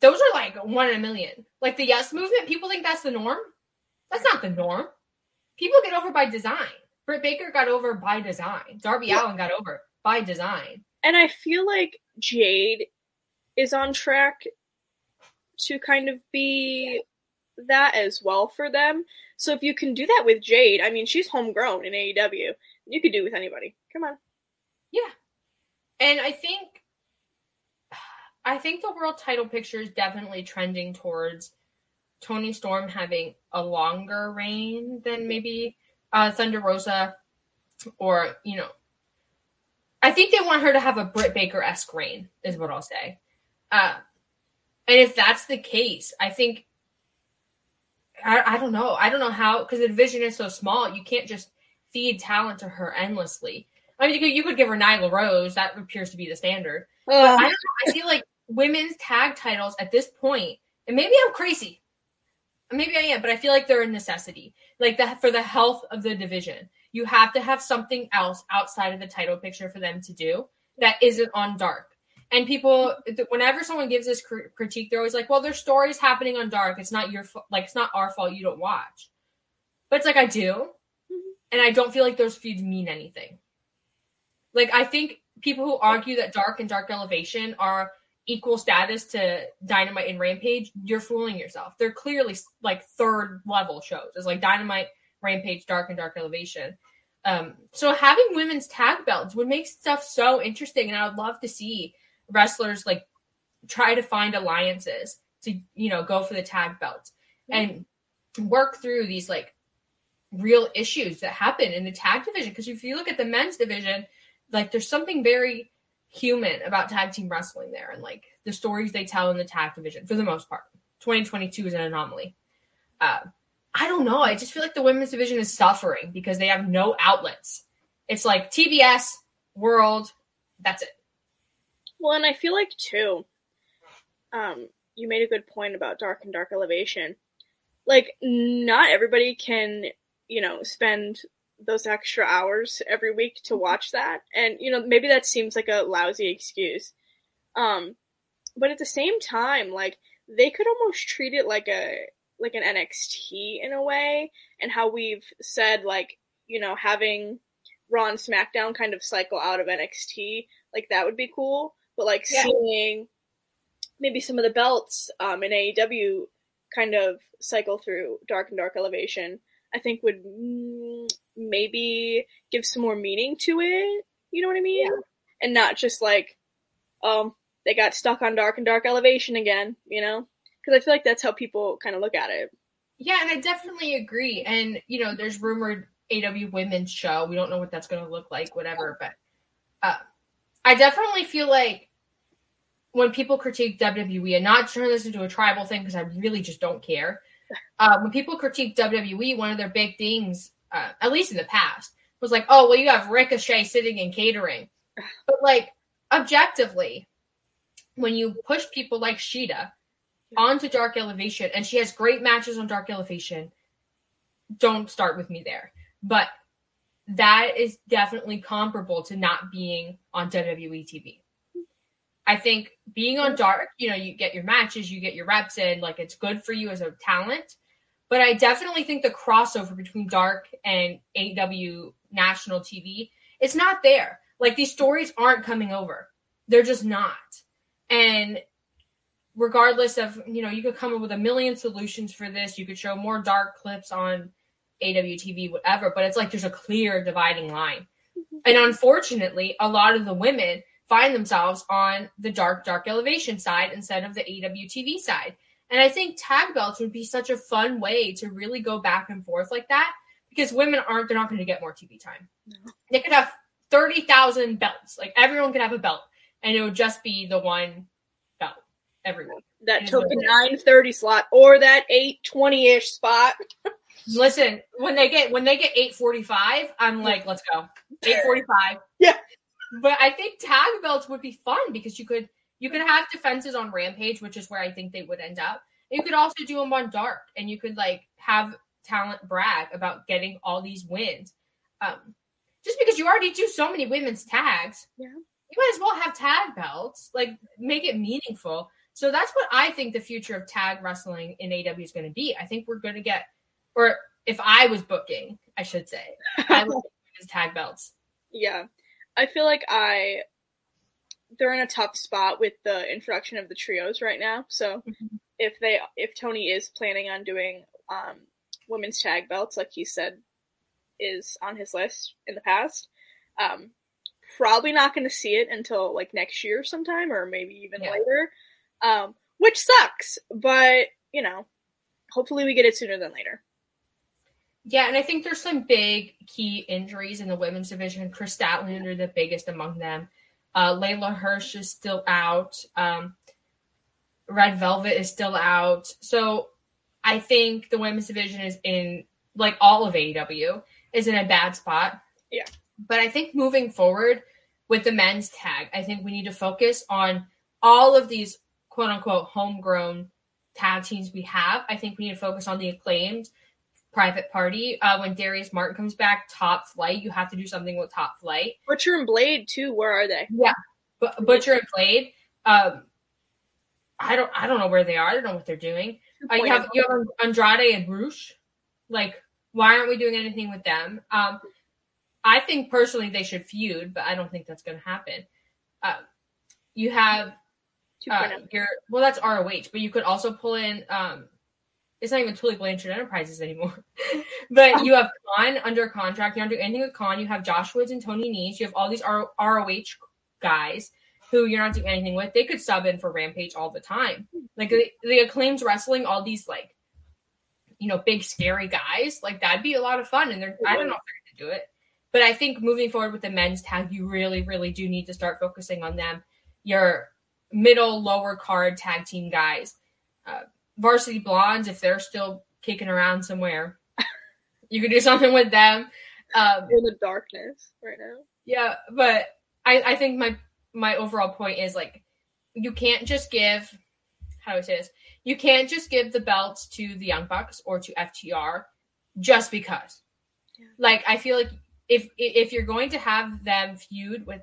B: those are like one in a million. Like the yes movement, people think that's the norm. That's not the norm. People get over by design. Britt Baker got over by design. Darby yeah. Allin got over by design.
C: And I feel like Jade is on track to kind of be that as well for them. So if you can do that with Jade, I mean, she's homegrown in AEW. You could do it with anybody. Come on.
B: Yeah. And I think I think the world title picture is definitely trending towards Toni Storm having a longer reign than maybe uh, Thunder Rosa, or you know, I think they want her to have a Britt Baker esque reign, is what I'll say. Uh, and if that's the case, I think I, I don't know. I don't know how because the division is so small. You can't just feed talent to her endlessly. I mean, you could, you could give her Nyla Rose. That appears to be the standard. Uh, I don't know. I feel like women's tag titles at this point, and maybe I'm crazy. Maybe I am, but I feel like they're a necessity. Like that for the health of the division. You have to have something else outside of the title picture for them to do that isn't on dark. And people, whenever someone gives this critique, they're always like, "Well, there's stories happening on dark. It's not your fault like it's not our fault you don't watch." But it's like I do, mm-hmm. and I don't feel like those feeds mean anything. Like I think people who argue that dark and dark elevation are equal status to Dynamite and Rampage, you're fooling yourself. They're clearly like third level shows. It's like Dynamite, Rampage, Dark, and Dark Elevation. Um, so having women's tag belts would make stuff so interesting, and I would love to see wrestlers like try to find alliances to you know go for the tag belts and work through these like real issues that happen in the tag division. Because if you look at the men's division, like there's something very human about tag team wrestling there and like the stories they tell in the tag division for the most part. 2022 is an anomaly. Uh, I don't know. I just feel like the women's division is suffering because they have no outlets. It's like TBS, World, that's it.
C: Well, and I feel like too, um, you made a good point about Dark and Dark Elevation. Like, not everybody can, you know, spend those extra hours every week to mm-hmm. watch that. And, you know, maybe that seems like a lousy excuse. Um, but at the same time, like, they could almost treat it like a, like an NXT in a way, and how we've said, like, you know, having Raw and SmackDown kind of cycle out of NXT, like, that would be cool. But, like, yeah. seeing maybe some of the belts, um, in AEW kind of cycle through Dark and Dark Elevation, I think would mm, maybe give some more meaning to it. You know what I mean? Yeah. And not just like, um, they got stuck on dark and dark elevation again. You know? Because I feel like that's how people kind of look at it.
B: Yeah, and I definitely agree. And you know, there's rumored AEW women's show. We don't know what that's going to look like, whatever. But uh, I definitely feel like when people critique WWE, and not turn this into a tribal thing because I really just don't care. Uh, when people critique WWE, one of their big things, uh, at least in the past, was like, oh, well, you have Ricochet sitting in catering. But, like, objectively, when you push people like Shida onto Dark Elevation, and she has great matches on Dark Elevation, don't start with me there. But that is definitely comparable to not being on WWE TV. I think being on dark, you know, you get your matches, you get your reps in, like it's good for you as a talent. But I definitely think the crossover between dark and AEW national TV, it's not there. Like these stories aren't coming over. They're just not. And regardless of, you know, you could come up with a million solutions for this. You could show more dark clips on AEW TV, whatever, but it's like there's a clear dividing line. Mm-hmm. And unfortunately, a lot of the women find themselves on the dark, dark elevation side instead of the AEW TV side. And I think tag belts would be such a fun way to really go back and forth like that because women aren't, they're not going to get more TV time. No. They could have 30,000 belts. Like everyone could have a belt and it would just be the one belt every week.
C: That token 930 slot or that 820 ish spot.
B: Listen, when they get when they get 845, I'm like, let's go. 845.
C: Yeah
B: but I think tag belts would be fun because you could you could have defenses on Rampage, which is where I think they would end up. You could also do them on Dark, and you could like have talent brag about getting all these wins. Um, just because you already do so many women's tags,
C: yeah,
B: you might as well have tag belts. Like make it meaningful. So that's what I think the future of tag wrestling in AEW is going to be. I think we're going to get, or if I was booking, I should say, I would tag belts.
C: Yeah. I feel like I they're in a tough spot with the introduction of the trios right now. So mm-hmm. if they if Tony is planning on doing um, women's tag belts, like he said, is on his list in the past, um, probably not going to see it until like next year sometime, or maybe even yeah. later, um, which sucks. But you know, hopefully we get it sooner than later.
B: Yeah, and I think there's some big key injuries in the women's division. Kris Statlander, the biggest among them. Uh, Leyla Hirsch is still out. Um, Red Velvet is still out. So I think the women's division is in, like all of AEW, is in a bad spot.
C: Yeah.
B: But I think moving forward with the men's tag, I think we need to focus on all of these quote unquote homegrown tag teams we have. I think we need to focus on the acclaimed private party. Uh, when Darius Martin comes back, top flight, you have to do something with top flight.
C: Butcher and Blade too. Where are they?
B: Yeah, B- Butcher and Blade. Um, I don't. I don't know where they are. I don't know what they're doing. Uh, you have you have Andrade and Rush. Like, why aren't we doing anything with them? Um, I think personally they should feud, but I don't think that's going to happen. Uh, you have uh, your well, that's ROH, but you could also pull in um, it's not even Tully Blanchard Enterprises anymore. but you have Kaun under contract. You don't do anything with Kaun. You have Josh Woods and Tony Nese. You have all these ROH guys who you're not doing anything with. They could sub in for Rampage all the time. Like the, the acclaims wrestling all these like, you know, big scary guys. Like that'd be a lot of fun. And they're I don't know if they're gonna do it. But I think moving forward with the men's tag, you really, really do need to start focusing on them. Your middle, lower card tag team guys. Uh, Varsity Blondes, if they're still kicking around somewhere, you could do something with them.
C: Um, in the darkness right now.
B: Yeah, but I, I think my my overall point is like you can't just give how do I say this? You can't just give the belts to the Young Bucks or to FTR just because. Yeah. Like I feel like if if you're going to have them feud with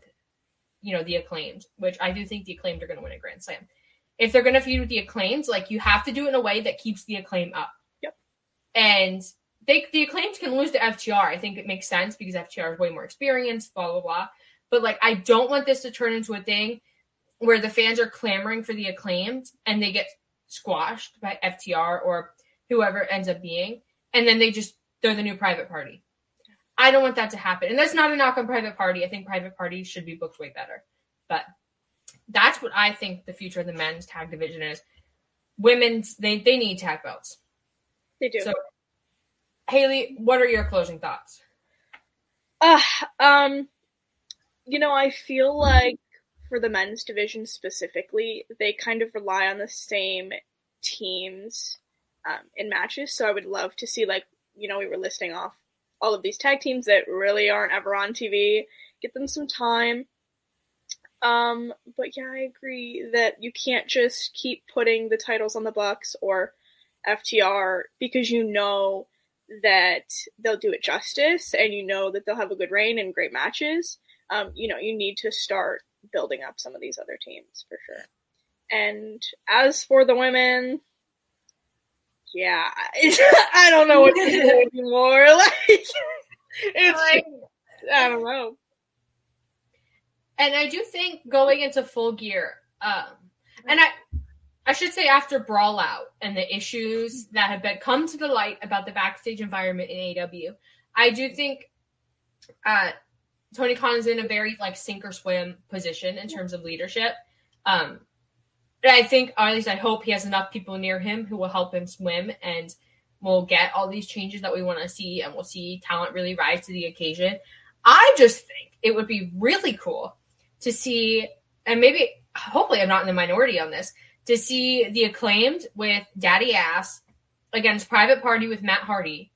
B: you know the acclaimed, which I do think the acclaimed are going to win a Grand Slam if they're going to feud with the acclaims, like you have to do it in a way that keeps the acclaim up.
C: Yep.
B: And they the acclaims can lose to FTR. I think it makes sense because FTR is way more experienced, blah blah blah. But like I don't want this to turn into a thing where the fans are clamoring for the acclaimed and they get squashed by FTR or whoever ends up being, and then they just they're the new private party. I don't want that to happen. And that's not a knock on private party. I think private party should be booked way better. But that's what I think the future of the men's tag division is. Women's they they need tag belts.
C: They do. So
B: Haley, what are your closing thoughts?
C: Uh um you know, I feel like for the men's division specifically, they kind of rely on the same teams um, in matches. So I would love to see like, you know, we were listing off all of these tag teams that really aren't ever on TV. Get them some time um, but yeah, I agree that you can't just keep putting the titles on the Bucks or FTR because you know that they'll do it justice and you know that they'll have a good reign and great matches. Um, you know, you need to start building up some of these other teams for sure. And as for the women, yeah, I don't know what to do anymore. Like, it's, like, I don't know.
B: And I do think going into full gear, um, and I, I should say after Brawl Out and the issues that have been come to the light about the backstage environment in AEW, I do think uh, Tony Khan is in a very like sink or swim position in terms of leadership. Um, I think, or at least I hope, he has enough people near him who will help him swim and we'll get all these changes that we want to see and we'll see talent really rise to the occasion. I just think it would be really cool to see, and maybe, hopefully, I'm not in the minority on this, to see the acclaimed with Daddy Ass against Private Party with Matt Hardy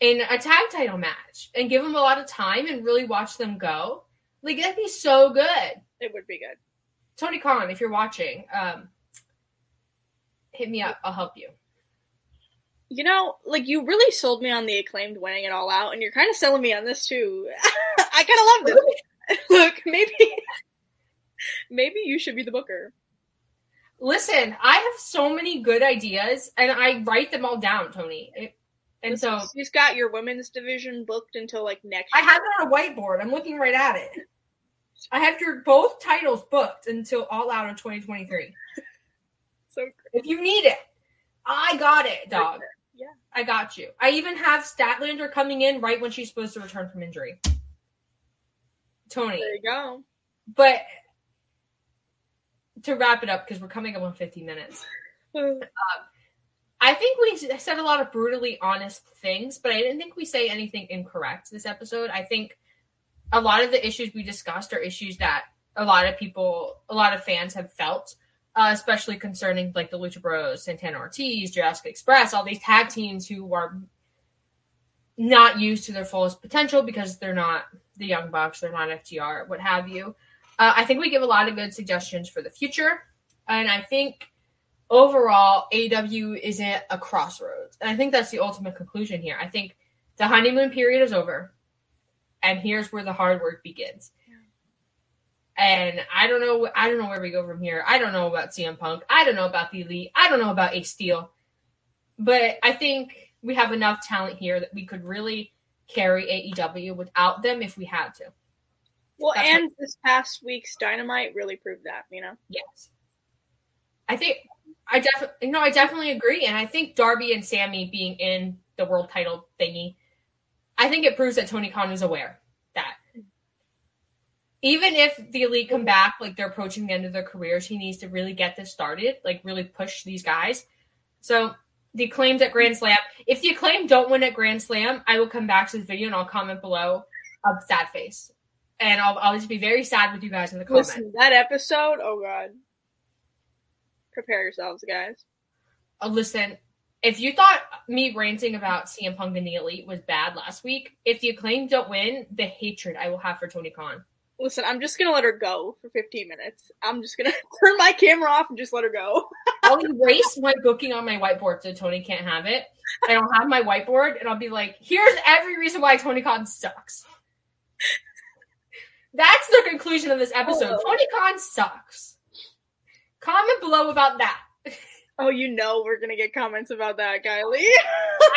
B: in a tag title match and give them a lot of time and really watch them go. Like, that'd be so good.
C: It would be good.
B: Tony Khan, if you're watching, um, hit me up. I'll help you.
C: You know, like you really sold me on the acclaimed winning it all out, and you're kind of selling me on this too. I kind of love this. Look, maybe maybe you should be the booker.
B: Listen, I have so many good ideas, and I write them all down, Tony. It, and so
C: You've got your women's division booked until like next.
B: I
C: year.
B: have it on a whiteboard. I'm looking right at it. I have your both titles booked until all out of 2023.
C: so great.
B: If you need it, I got it, dog.
C: Yeah.
B: I got you. I even have Statlander coming in right when she's supposed to return from injury. Tony.
C: There you go.
B: But to wrap it up, because we're coming up on 50 minutes, I think we said a lot of brutally honest things, but I didn't think we say anything incorrect this episode. I think a lot of the issues we discussed are issues that a lot of people, a lot of fans have felt, uh, especially concerning like the Lucha Bros, Santana Ortiz, Jurassic Express, all these tag teams who are not used to their fullest potential because they're not the Young Bucks, they're not FTR, what have you. Uh, I think we give a lot of good suggestions for the future, and I think overall AEW is at a crossroads, and I think that's the ultimate conclusion here. I think the honeymoon period is over, and here's where the hard work begins. And I don't know. I don't know where we go from here. I don't know about CM Punk. I don't know about the Elite. I don't know about Ace Steel. But I think we have enough talent here that we could really carry AEW without them if we had to.
C: Well,
B: That's
C: and this past week's Dynamite really proved that. You know.
B: Yes. I think I definitely you know I definitely agree, and I think Darby and Sammy being in the world title thingy, I think it proves that Tony Khan is aware that even if the elite come back, like they're approaching the end of their careers, he needs to really get this started, like really push these guys. So the acclaimed at Grand Slam. If the acclaimed don't win at Grand Slam, I will come back to this video and I'll comment below a sad face. And I'll, I'll just be very sad with you guys in the comments.
C: Listen, that episode. Oh God. Prepare yourselves, guys.
B: Uh, listen, if you thought me ranting about CM Punk and the Elite was bad last week, if the acclaim don't win, the hatred I will have for Tony Khan.
C: Listen, I'm just gonna let her go for 15 minutes. I'm just gonna turn my camera off and just let her go.
B: I'll erase my booking on my whiteboard so Tony can't have it. I don't have my whiteboard, and I'll be like, here's every reason why Tony Khan sucks. That's the conclusion of this episode.
C: Oh.
B: Tony Khan sucks. Comment below about that.
C: Oh, you know we're gonna get comments about that, Kiley.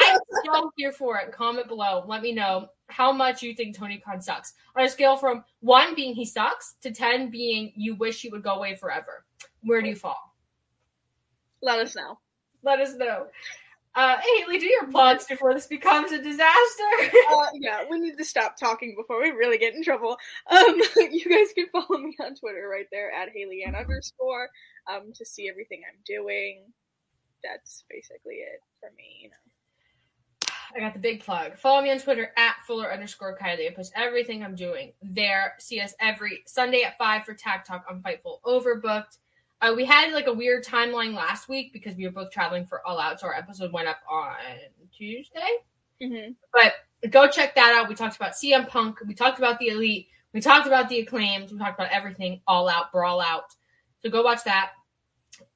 B: I'm so here for it. Comment below. Let me know how much you think Tony Khan sucks. On a scale from one being he sucks to ten being you wish he would go away forever. Where do you fall?
C: let us know.
B: Let us know. Uh, Haley, do your plugs before this becomes a disaster.
C: Uh, yeah, we need to stop talking before we really get in trouble. Um, you guys can follow me on Twitter right there at Haley Ann underscore um, to see everything I'm doing. That's basically it for me. You know.
B: I got the big plug. Follow me on Twitter at Fuller underscore Kiley. I post everything I'm doing there. See us every Sunday at 5 for Tag Talk on Fightful Overbooked. Uh, we had like a weird timeline last week because we were both traveling for All Out, so our episode went up on Tuesday.
C: Mm-hmm.
B: But go check that out. We talked about CM Punk. We talked about the Elite. We talked about the Acclaimed. We talked about everything. All Out, Brawl Out. So go watch that.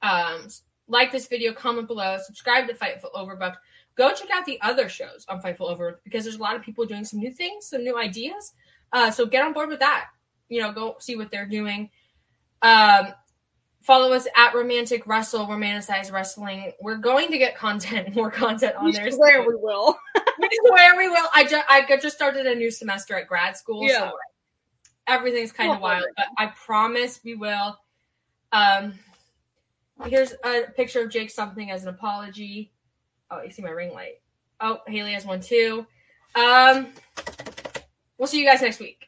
B: Um, like this video, comment below, subscribe to Fightful Overbooked. Go check out the other shows on Fightful Overbooked because there's a lot of people doing some new things, some new ideas. Uh, so get on board with that. You know, go see what they're doing. Um, follow us at Romantic Wrestle, Romanticized Wrestling. We're going to get content, more content on
C: We
B: there.
C: swear we will.
B: We swear we will. I just I just started a new semester at grad school,
C: Yeah.
B: so everything's kind of wild. But I promise we will. Um, here's a picture of Jake something as an apology. Oh, you see my ring light. Oh, Haley has one too. Um, we'll see you guys next week.